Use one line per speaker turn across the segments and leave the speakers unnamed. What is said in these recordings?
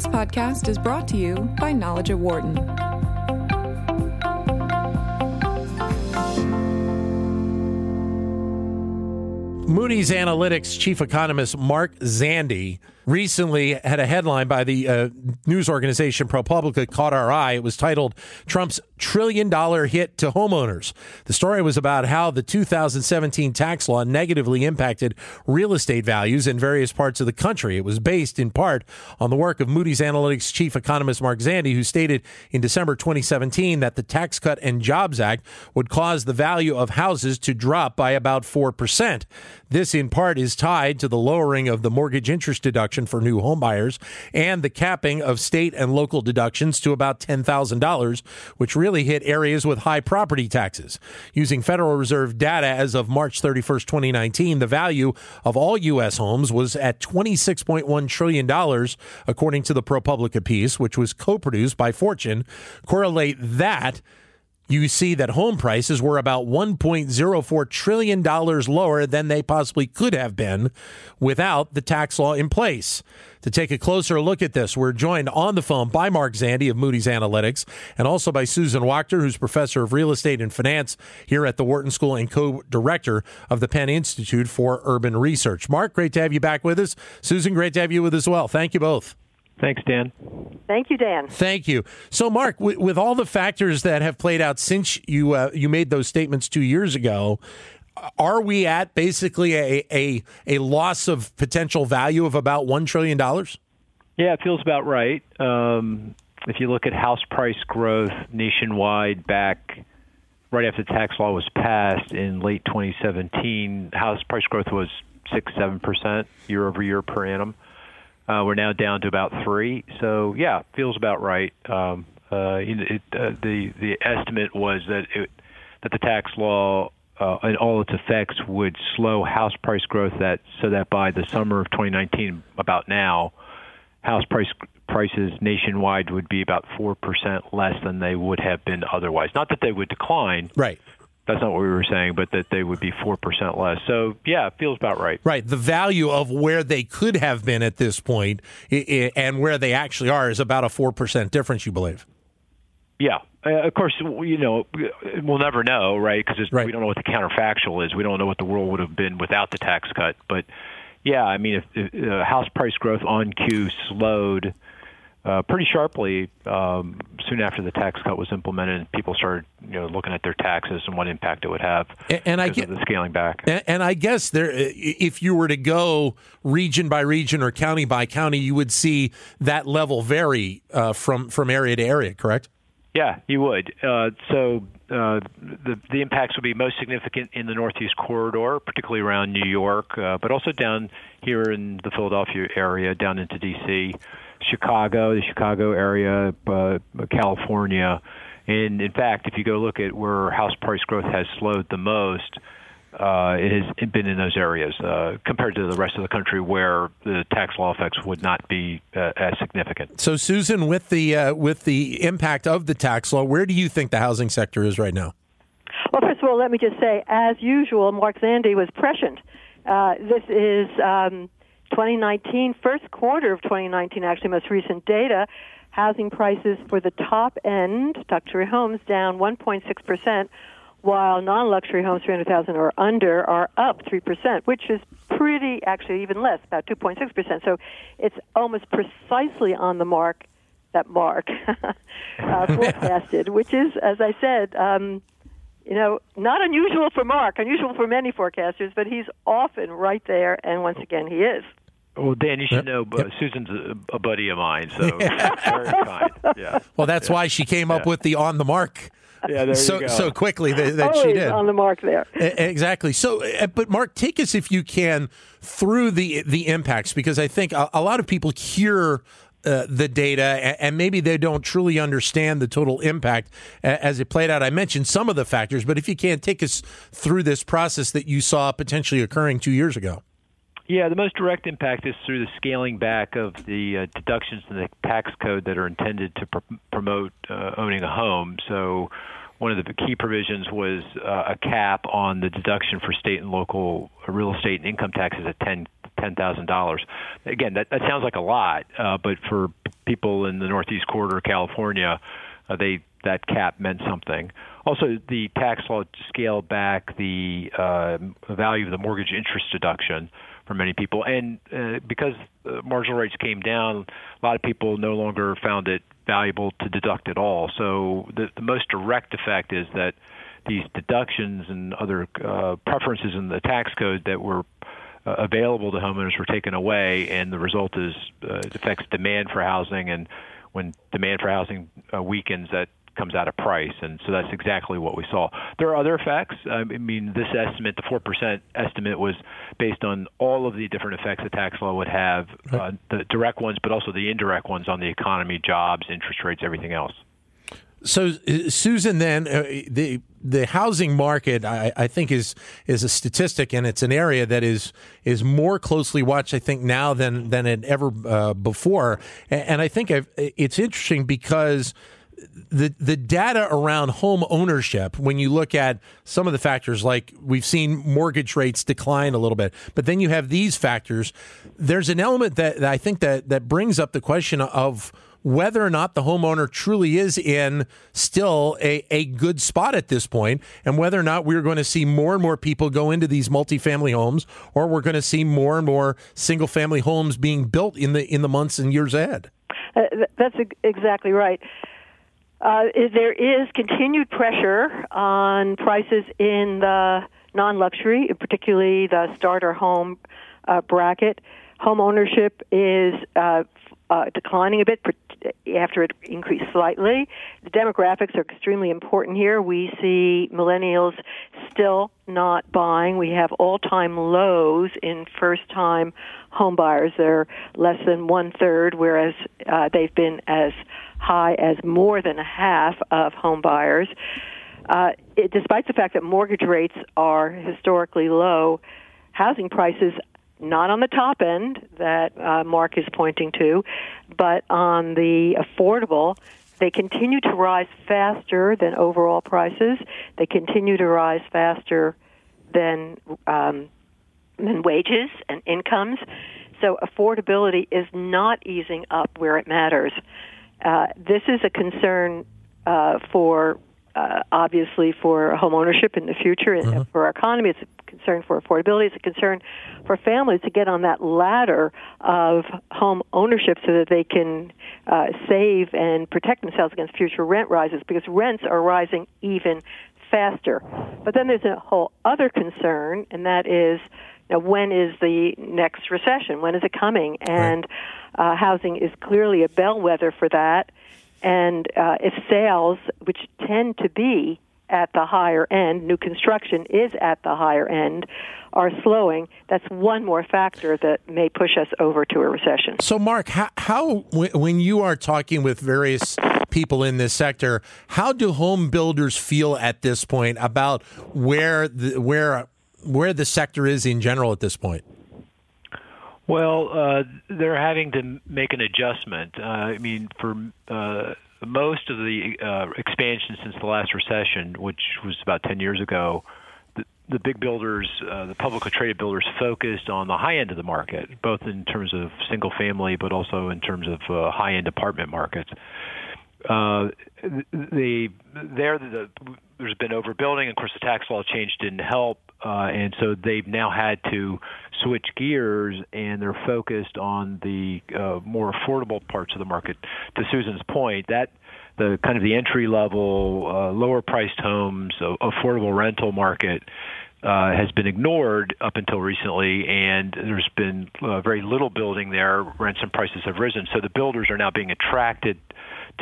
This podcast is brought to you by Knowledge at Wharton.
Moody's Analytics chief economist Mark Zandi recently had a headline by the uh, news organization ProPublica caught our eye. It was titled Trump's trillion dollar hit to homeowners. The story was about how the 2017 tax law negatively impacted real estate values in various parts of the country. It was based in part on the work of Moody's Analytics chief economist Mark Zandi, who stated in December 2017 that the Tax Cut and Jobs Act would cause the value of houses to drop by about 4%. This, in part, is tied to the lowering of the mortgage interest deduction for new homebuyers and the capping of state and local deductions to about $10,000, which really hit areas with high property taxes. Using Federal Reserve data as of March 31st, 2019, the value of all U.S. homes was at $26.1 trillion, according to the ProPublica piece, which was co produced by Fortune. Correlate that you see that home prices were about $1.04 trillion lower than they possibly could have been without the tax law in place. To take a closer look at this, we're joined on the phone by Mark Zandi of Moody's Analytics and also by Susan Wachter, who's professor of real estate and finance here at the Wharton School and co director of the Penn Institute for Urban Research. Mark, great to have you back with us. Susan, great to have you with us as well. Thank you both.
Thanks, Dan.
Thank you, Dan.
Thank you. So, Mark, w- with all the factors that have played out since you uh, you made those statements two years ago, are we at basically a a, a loss of potential value of about one trillion dollars?
Yeah, it feels about right. Um, if you look at house price growth nationwide back right after the tax law was passed in late 2017, house price growth was six seven percent year over year per annum. Uh, we're now down to about three. So yeah, feels about right. Um, uh, it, uh, the the estimate was that it, that the tax law uh, and all its effects would slow house price growth. That so that by the summer of 2019, about now, house price prices nationwide would be about four percent less than they would have been otherwise. Not that they would decline,
right?
That's not what we were saying, but that they would be 4% less. So, yeah, it feels about right.
Right. The value of where they could have been at this point and where they actually are is about a 4% difference, you believe?
Yeah. Uh, of course, you know, we'll never know, right? Because right. we don't know what the counterfactual is. We don't know what the world would have been without the tax cut. But, yeah, I mean, if, if uh, house price growth on Q slowed – uh, pretty sharply um, soon after the tax cut was implemented. People started, you know, looking at their taxes and what impact it would have.
And, and I get
the scaling back.
And, and, I guess there, if you were to go region by region or county by county, you would see that level vary uh, from from area to area. Correct?
Yeah, you would. Uh, so. Uh, the the impacts would be most significant in the Northeast corridor, particularly around New York, uh, but also down here in the Philadelphia area, down into D.C. Chicago, the Chicago area, uh, California. And in fact, if you go look at where house price growth has slowed the most, uh, it has been in those areas uh, compared to the rest of the country where the tax law effects would not be uh, as significant.
So, Susan, with the uh, with the impact of the tax law, where do you think the housing sector is right now?
Well, first of all, let me just say, as usual, Mark Zandi was prescient. Uh, this is. Um, 2019, first quarter of 2019, actually, most recent data, housing prices for the top end luxury homes down 1.6%, while non-luxury homes 300,000 or under are up 3%, which is pretty, actually even less, about 2.6%. So it's almost precisely on the mark that Mark uh, forecasted, which is, as I said, um, you know, not unusual for Mark, unusual for many forecasters, but he's often right there, and once again, he is.
Well, Dan, you should know uh, Susan's a, a, buddy of mine, so very kind. Yeah.
Well, that's
yeah.
why she came up yeah. with the on the mark.
Yeah, there
so
you go.
so quickly that, that she did
on the mark there.
Exactly. So, uh, but Mark, take us if you can through the the impacts because I think a, a lot of people hear uh, the data and maybe they don't truly understand the total impact as it played out. I mentioned some of the factors, but if you can take us through this process that you saw potentially occurring two years ago.
Yeah, the most direct impact is through the scaling back of the uh, deductions in the tax code that are intended to pr- promote uh, owning a home. So, one of the key provisions was uh, a cap on the deduction for state and local real estate and income taxes at ten ten thousand dollars. Again, that, that sounds like a lot, uh, but for people in the Northeast Corridor of California, uh, they that cap meant something. Also, the tax law scaled back the uh, value of the mortgage interest deduction for many people, and uh, because uh, marginal rates came down, a lot of people no longer found it valuable to deduct at all. So the, the most direct effect is that these deductions and other uh, preferences in the tax code that were uh, available to homeowners were taken away, and the result is uh, it affects demand for housing, and when demand for housing uh, weakens, that comes out of price, and so that's exactly what we saw. There are other effects. I mean, this estimate, the four percent estimate, was based on all of the different effects the tax law would have, uh, the direct ones, but also the indirect ones on the economy, jobs, interest rates, everything else.
So, Susan, then uh, the the housing market, I, I, think, is is a statistic, and it's an area that is is more closely watched, I think, now than than it ever uh, before. And, and I think I've, it's interesting because the the data around home ownership when you look at some of the factors like we've seen mortgage rates decline a little bit but then you have these factors there's an element that, that I think that that brings up the question of whether or not the homeowner truly is in still a, a good spot at this point, and whether or not we're going to see more and more people go into these multifamily homes, or we're going to see more and more single family homes being built in the in the months and years ahead.
Uh, that's exactly right. Uh, there is continued pressure on prices in the non-luxury, particularly the starter home uh, bracket. Home ownership is uh, uh, declining a bit after it increased slightly. The demographics are extremely important here. We see millennials still not buying. We have all-time lows in first-time home buyers. They're less than one third, whereas uh, they've been as high as more than half of home buyers. Uh, it, despite the fact that mortgage rates are historically low, housing prices not on the top end that uh, Mark is pointing to, but on the affordable, they continue to rise faster than overall prices. They continue to rise faster than um, than wages and incomes. So affordability is not easing up where it matters. Uh, this is a concern uh, for uh, obviously for home ownership in the future and mm-hmm. for our economy. It's a concern for affordability. It's a concern for families to get on that ladder of home ownership so that they can uh, save and protect themselves against future rent rises because rents are rising even faster. But then there's a whole other concern, and that is know, when is the next recession? When is it coming? And right. uh, housing is clearly a bellwether for that. And uh, if sales, which tend to be at the higher end, new construction is at the higher end, are slowing, that's one more factor that may push us over to a recession.
So, Mark, how, how when you are talking with various people in this sector, how do home builders feel at this point about where the, where where the sector is in general at this point?
Well, uh, they're having to make an adjustment. Uh, I mean, for uh, most of the uh, expansion since the last recession, which was about 10 years ago, the, the big builders, uh, the publicly traded builders, focused on the high end of the market, both in terms of single family, but also in terms of uh, high end apartment markets. Uh, the there the, there's been overbuilding. Of course, the tax law change didn't help, uh, and so they've now had to switch gears, and they're focused on the uh, more affordable parts of the market. To Susan's point, that the kind of the entry level, uh, lower priced homes, affordable rental market. Uh, has been ignored up until recently, and there's been uh, very little building there. Rents and prices have risen, so the builders are now being attracted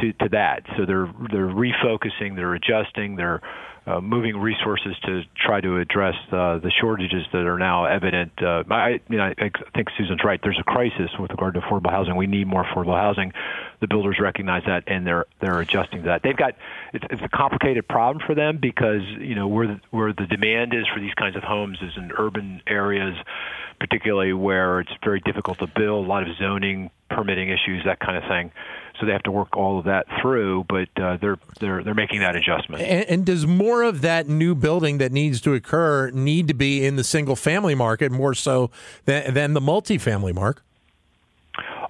to, to that. So they're they're refocusing, they're adjusting, they're uh, moving resources to try to address uh, the shortages that are now evident. Uh, I, you know, I think Susan's right. There's a crisis with regard to affordable housing. We need more affordable housing. The builders recognize that, and they're they're adjusting to that. They've got it's, it's a complicated problem for them because you know where the, where the demand is for these kinds of homes is in urban areas, particularly where it's very difficult to build. A lot of zoning, permitting issues, that kind of thing so they have to work all of that through. But uh, they're they're they're making that adjustment.
And, and, does more of that new building that needs to occur need to be in the single family market more so than than the multifamily market?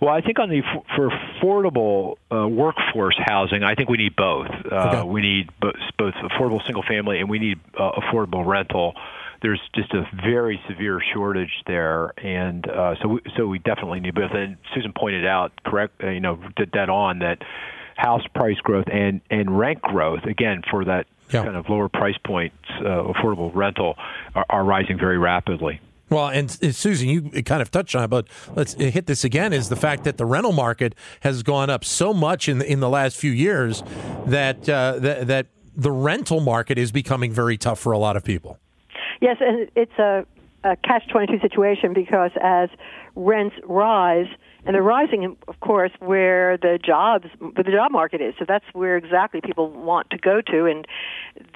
Well, I think on the for affordable uh, workforce housing, I think we need both. Uh, okay. We need both, both affordable single family and we need uh, affordable rental. There's just a very severe shortage there, and uh, so we, so we definitely need both. And Susan pointed out, correct, uh, you know, did that on that house price growth and and rent growth again for that yeah. kind of lower price points, uh, affordable rental, are, are rising very rapidly.
Well, and, and, Susan, you kind of touched on it, but let's hit this again: is the fact that the rental market has gone up so much in the, in the last few years that, uh, that that the rental market is becoming very tough for a lot of people.
Yes, and it's a, a catch twenty two situation because as rents rise, and they're rising, of course, where the jobs, where the job market is. So that's where exactly people want to go to, and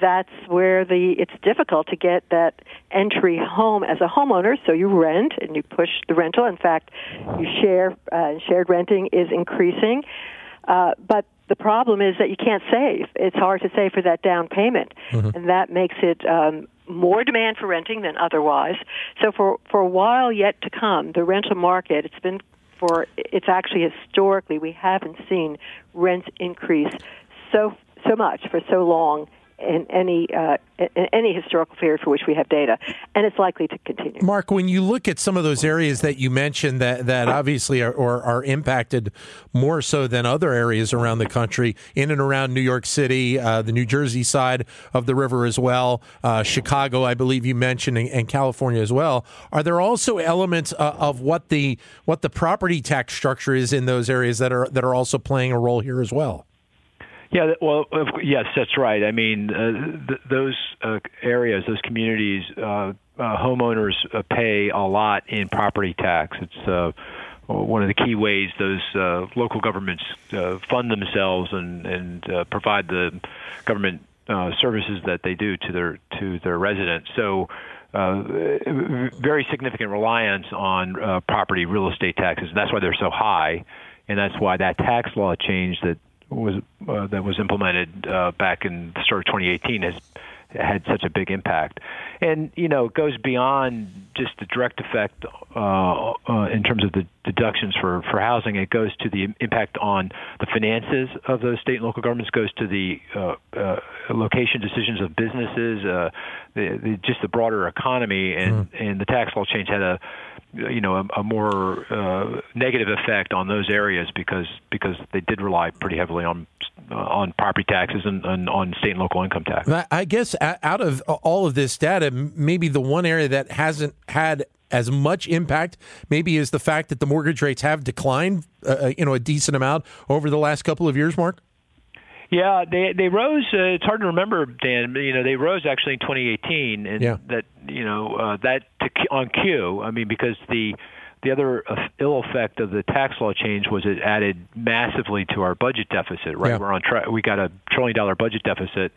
that's where the it's difficult to get that entry home as a homeowner. So you rent and you push the rental. In fact, you share. Uh, shared renting is increasing, uh, but the problem is that you can't save. It's hard to save for that down payment, mm-hmm. and that makes it um, more demand for renting than otherwise. So for for a while yet to come, the rental market it's been for it's actually historically we haven't seen rents increase so so much for so long in any uh, in any historical period for which we have data, and it's likely to continue.
Mark, when you look at some of those areas that you mentioned that that obviously are or are impacted more so than other areas around the country, in and around New York City, uh, the New Jersey side of the river as well, uh, Chicago, I believe you mentioned, and, and, California as well. Are there also elements uh, of what the what the property tax structure is in those areas that are that are also playing a role here as well?
Yeah, well, yes, that's right. I mean, uh, th- those uh, areas, those communities, uh, uh, homeowners uh, pay a lot in property tax. It's uh, one of the key ways those local governments fund themselves and and provide the government services that they do to their to their residents. So. Very significant reliance on property real estate taxes, and that's why they're so high, and that's why that tax law change that was uh, that was implemented uh, back in the start of 2018 has had such a big impact, and you know it goes beyond just the direct effect uh, uh, in terms of the deductions for for housing. It goes to the impact on the finances of those state and local governments. Goes to the uh, uh, location decisions of businesses, uh, the, the, just the broader economy, and mm. and the tax law change had a you know a, a more uh, negative effect on those areas because because they did rely pretty heavily on uh, on property taxes and, and, on state and local income tax.
I guess out of all of this data, maybe the one area that hasn't had as much impact maybe is the fact that the mortgage rates have declined, uh, uh you know, a decent amount over the last couple of years. Mark.
Yeah, they they rose. Uh, it's hard to remember, Dan. You know, they rose actually in 2018, and yeah. that you know uh, that to, on cue. I mean, because the the other ill effect of the tax law change was it added massively to our budget deficit. Right, yeah. we're on track. We got a trillion dollar budget deficit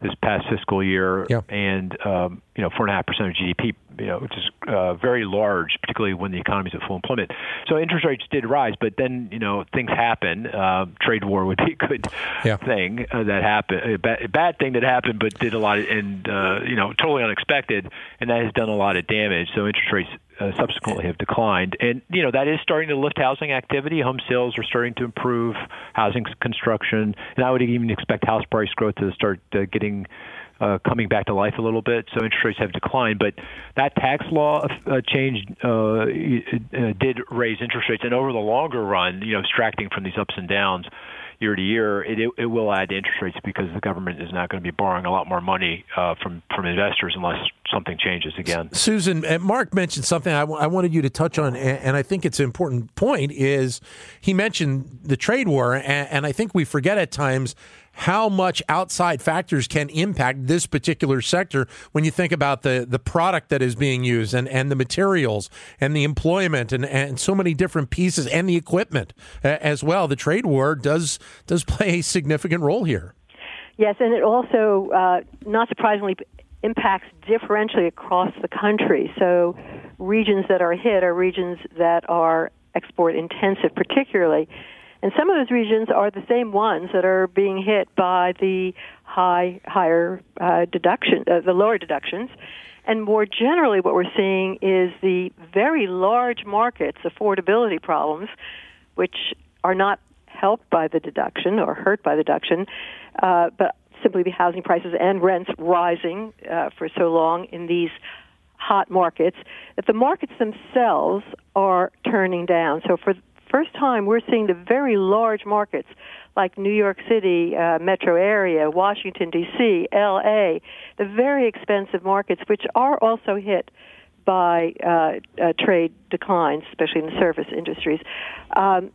this past fiscal year, yeah. and um, you know, four and a half percent of GDP, you know, which is uh, very large, particularly when the economy is at full employment. So interest rates did rise, but then you know things happen. Uh, trade war would be a good yeah. thing uh, that happened, a bad, a bad thing that happened, but did a lot of, and uh, you know, totally unexpected, and that has done a lot of damage. So interest rates uh, subsequently have declined. And you know that is starting to lift housing activity. Home sales are starting to improve, housing construction, and I would even expect house price growth to start uh, getting. Uh, coming back to life a little bit, so interest rates have declined. But that tax law uh, change uh, uh, did raise interest rates, and over the longer run, you know, extracting from these ups and downs, year to year, it, it, it will add to interest rates because the government is not going to be borrowing a lot more money uh, from from investors unless something changes again.
Susan, uh, Mark mentioned something I, w- I wanted you to touch on, and, and I think it's an important point. Is he mentioned the trade war, and, and I think we forget at times how much outside factors can impact this particular sector when you think about the, the product that is being used and, and the materials and the employment and, and so many different pieces and the equipment uh, as well. The trade war does does play a significant role here.
Yes, and it also, uh, not surprisingly, impacts differentially across the country. So, regions that are hit are regions that are export intensive, particularly. And some of those regions are the same ones that are being hit by the high, higher uh, deduction, uh, the lower deductions. And more generally, what we're seeing is the very large markets affordability problems which are not helped by the deduction or hurt by the deduction, uh, but simply the housing prices and rents rising uh, for so long in these hot markets, that the markets themselves are turning down. So for the first time, we're seeing the very large markets like New York City, uh, metro area, Washington, D.C., L.A., the very expensive markets, which are also hit by uh, uh, trade declines, especially in the service industries. Um,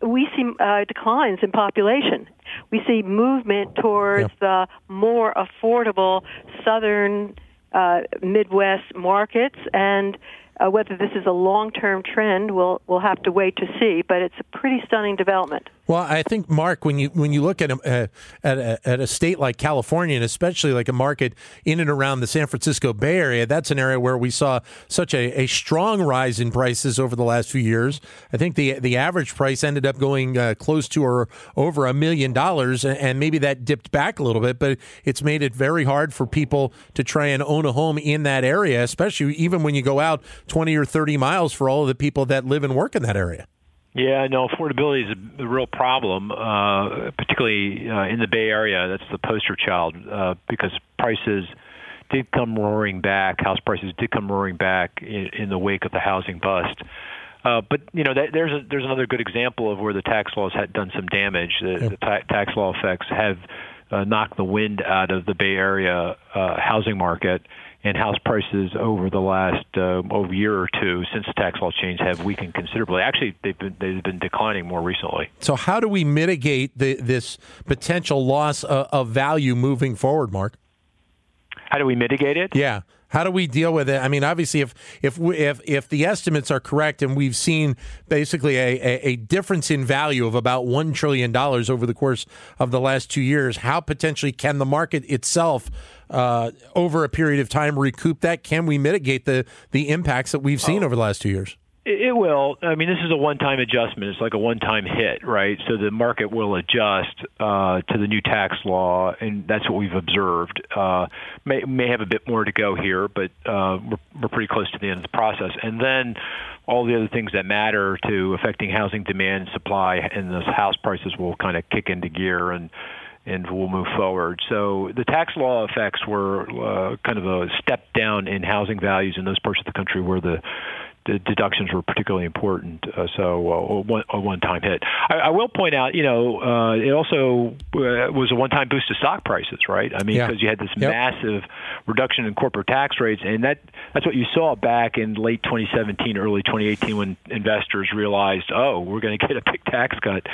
we see uh, declines in population. We see movement towards the more affordable southern uh, Midwest markets, and uh, whether this is a long-term trend, we'll we'll have to wait to see. But it's a pretty stunning development.
Well, I think Mark, when you when you look at a, uh, at a, at a state like California, and especially like a market in and around the San Francisco Bay Area, that's an area where we saw such a, a strong rise in prices over the last few years. I think the the average price ended up going uh, close to or over a million dollars, and maybe that dipped back a little bit, but it's made it very hard for people to try and own a home in that area, especially even when you go out twenty or thirty miles for all of the people that live and work in that area.
Yeah, no, affordability is a, real problem, uh, particularly uh, in the Bay Area. That's the poster child uh, because prices did come roaring back. House prices did come roaring back in, in the wake of the housing bust. Uh, but you know, that, there's a, there's another good example of where the tax laws had done some damage. The, yeah. the ta- tax law effects have uh, knocked the wind out of the Bay Area uh, housing market and house prices over the last uh, over year or two since the tax law change have weakened considerably. Actually, they've been they've been declining more recently.
So, how do we mitigate the, this potential loss of, of value moving forward, Mark?
How do we mitigate it?
Yeah. How do we deal with it? I mean, obviously, if if we, if if the estimates are correct, and we've seen basically a, a, a difference in value of about one trillion dollars over the course of the last two years, how potentially can the market itself, uh, over a period of time, recoup that? Can we mitigate the the impacts that we've seen oh. over the last two years?
It will. I mean, this is a one-time adjustment. It's like a one-time hit, right? So the market will adjust uh, to the new tax law, and that's what we've observed. Uh, may may have a bit more to go here, but uh, we're, we're pretty close to the end of the process. And then all the other things that matter to affecting housing demand supply, and those house prices will kind of kick into gear and and we'll move forward. So the tax law effects were uh, kind of a step down in housing values in those parts of the country where the the deductions were particularly important. Uh, so uh, a, one, a one-time hit. I, I will point out, you know, uh, it also uh, was a one-time boost to stock prices, right? I mean, because yeah. you had this yep. massive reduction in corporate tax rates, and that that's what you saw back in late 2017, early 2018, when investors realized, oh, we're going to get a big tax cut.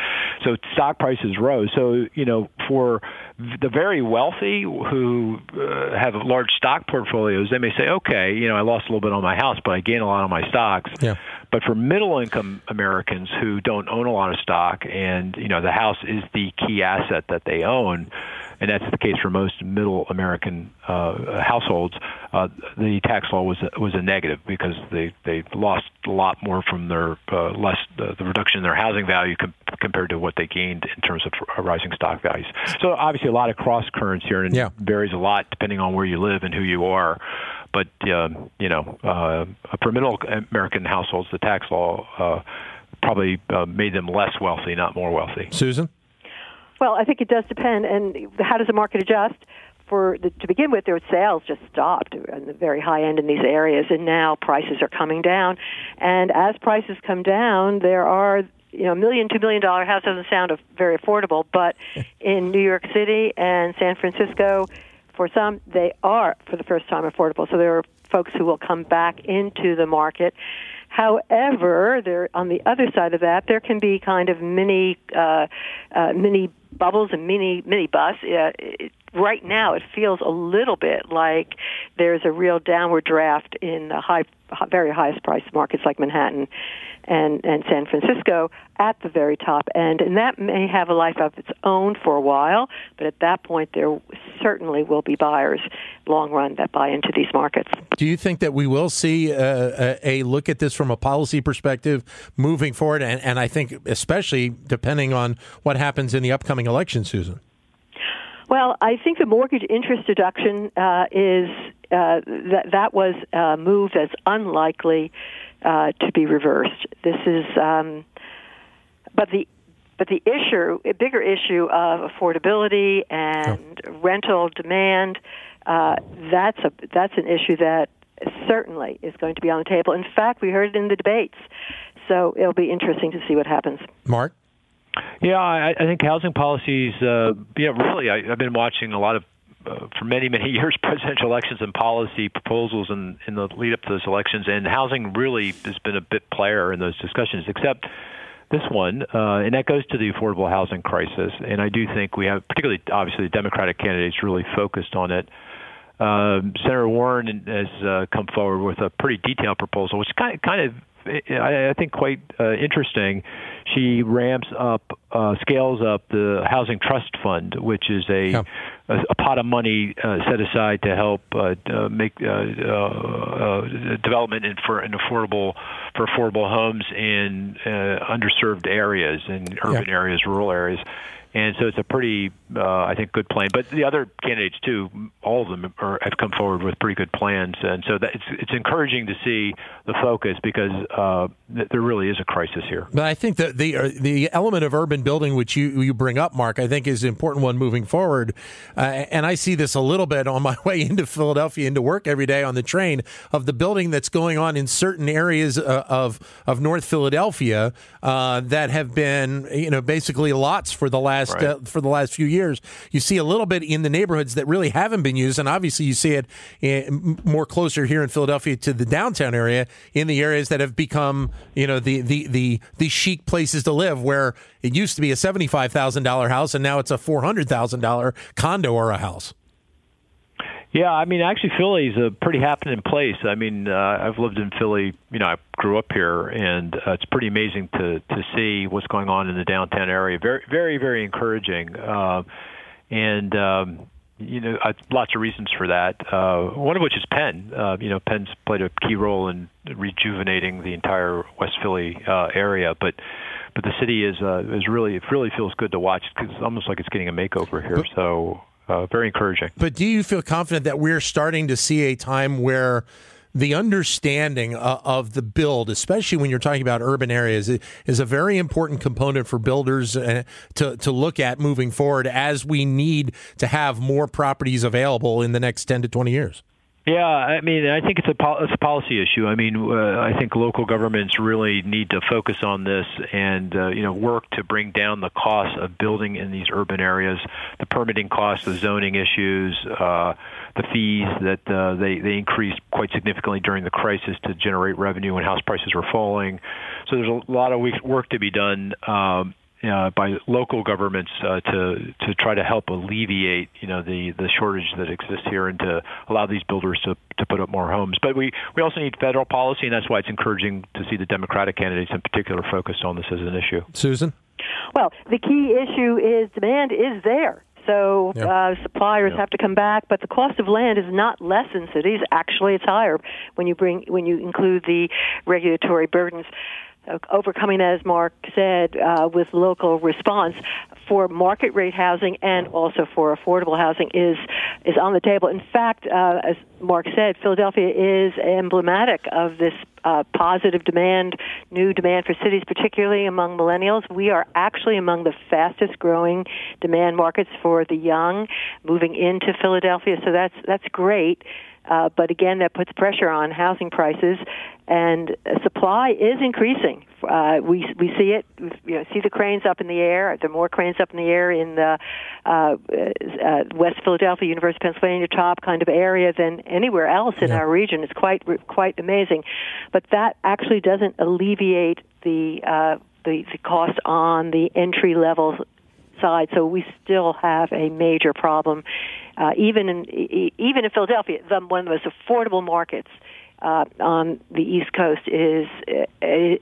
So stock prices rose. So you know, for the very wealthy who uh, have large stock portfolios, they may say, okay, you know, I lost a little bit on my house, but I gained a lot on my stocks.
Yeah.
But for middle income Americans who don't own a lot of stock and, you know, the house is the key asset that they own, and that's the case for most middle American uh, households, uh, the tax law was a, was a negative because they they lost a lot more from their uh, less the, the reduction in their housing value com- compared to what they gained in terms of rising stock values. So obviously a lot of cross currents here, and
yeah.
varies a lot depending on where you live and who you are. But uh, you know, uh, for middle American households, the tax law uh, probably uh, made them less wealthy, not more wealthy.
Susan.
Well, I think it does depend. And how does the market adjust? For the, to begin with, their sales just stopped on the very high end in these areas, and now prices are coming down. And as prices come down, there are you know, a million, two million dollar house doesn't sound very affordable, but in New York City and San Francisco, for some, they are for the first time affordable. So there are folks who will come back into the market. However, there on the other side of that, there can be kind of mini uh, uh, mini bubbles and mini mini bus. Uh, right now, it feels a little bit like there's a real downward draft in the high, very highest price markets like Manhattan and and San Francisco at the very top end, and that may have a life of its own for a while. But at that point, there certainly will be buyers long run that buy into these markets.
Do you think that we will see a, a look at this from a policy perspective moving forward? And, and I think especially depending on what happens in the upcoming election, Susan.
Well, I think the mortgage interest deduction uh, is uh, that that was a move that's unlikely uh, to be reversed. This is um, but the but the issue, a bigger issue of affordability and rental demand, uh, that's a that's an issue that certainly is going to be on the table. In fact, we heard it in the debates, so it'll be interesting to see what happens.
Mark.
Yeah, I, I think housing policies. Uh, yeah, really, I, I've been watching a lot of uh, for many many years presidential elections and policy proposals in in the lead up to those elections, and housing really has been a bit player in those discussions. Except this one, uh, and that goes to the affordable housing crisis. And I do think we have, particularly obviously, the Democratic candidates really focused on it. Uh, Senator Warren has uh, come forward with a pretty detailed proposal, which kind of, kind of I, I think quite uh, interesting. She ramps up, uh, scales up the housing trust fund, which is a yeah. a, a, pot of money uh, set aside to help uh, uh, make uh, uh, development in, for an affordable for affordable homes in uh, underserved areas, in urban yeah. areas, rural areas and so it's a pretty, uh, I think, good plan. But the other candidates too, all of them are, have come forward with pretty good plans, and so that it's it's encouraging to see the focus because uh, there really is a crisis here.
But I think that the uh, the element of urban building which you you bring up, Mark, I think is an important one moving forward, uh, and I see this a little bit on my way into Philadelphia into work every day on the train of the building that's going on in certain areas uh, of of North Philadelphia uh, that have been you know basically lots for the last right. uh, for the last few years. You see a little bit in the neighborhoods that really haven't been used, and obviously you see it more closer here in Philadelphia to the downtown area, in the areas that have become you know the the the the chic places to live, where it used to be a seventy five thousand dollar house, and now it's a four hundred thousand dollar condo or a house.
Yeah, I mean, actually, Philly is a pretty happening place. I mean, uh, I've lived in Philly. You know, I grew up here, and uh, it's pretty amazing to to see what's going on in the downtown area. Very, very, very encouraging. Uh, and um, you know, uh, lots of reasons for that. Uh, one of which is Penn. Uh, you know, Penn's played a key role in rejuvenating the entire West Philly uh, area, but but the city is uh, is really it really feels good to watch because it's almost like it's getting a makeover here. So uh, very encouraging.
But do you feel confident that we're starting to see a time where the understanding uh, of the build, especially when you're talking about urban areas, is a very important component for builders uh, to to look at moving forward as we need to have more properties available in the next 10 to 20 years.
Yeah, I mean, I think it's a, it's a policy issue. I mean, uh, I think local governments really need to focus on this and uh, you know work to bring down the cost of building in these urban areas, the permitting costs, the zoning issues, uh, the fees that uh, they they increased quite significantly during the crisis to generate revenue when house prices were falling. So there's a lot of work to be done. Um, uh, by local governments uh, to to try to help alleviate you know the the shortage that exists here and to allow these builders to to put up more homes. But we we also need federal policy, and that's why it's encouraging to see the Democratic candidates in particular focused on this as an issue.
Susan,
well, the key issue is demand is there. So yep. uh, suppliers yep. have to come back, but the cost of land is not less in cities. Actually, it's higher when you bring when you include the regulatory burdens overcoming, as Mark said, uh, with local response for market rate housing and also for affordable housing is is on the table. In fact, uh, as Mark said, Philadelphia is emblematic of this uh, positive demand, new demand for cities, particularly among millennials. We are actually among the fastest growing demand markets for the young moving into Philadelphia. So that's that's great. Uh, but again, that puts pressure on housing prices, and supply is increasing. Uh, we we see it. You know, see the cranes up in the air. There are more cranes up in the air in the uh, uh, West Philadelphia, University of Pennsylvania top kind of area than anywhere else in yeah. our region. It's quite quite amazing, but that actually doesn't alleviate the uh, the, the cost on the entry level side. So we still have a major problem uh, even in even in Philadelphia, the, one of the most affordable markets uh, on the East Coast is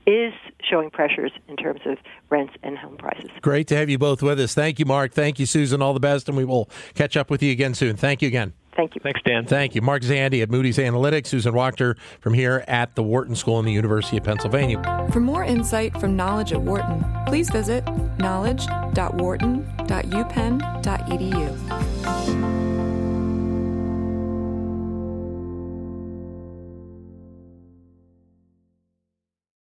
is showing pressures in terms of rents and home prices.
Great to have you both with us. Thank you, Mark. Thank you, Susan. All the best, and we will catch up with you again soon. Thank you again.
Thank you.
Thanks, Dan.
Thank you. Mark Zandi at Moody's Analytics, Susan Wachter from here at the Wharton School in the University of Pennsylvania.
For more insight from Knowledge at Wharton, please visit knowledge.wharton.upenn.edu.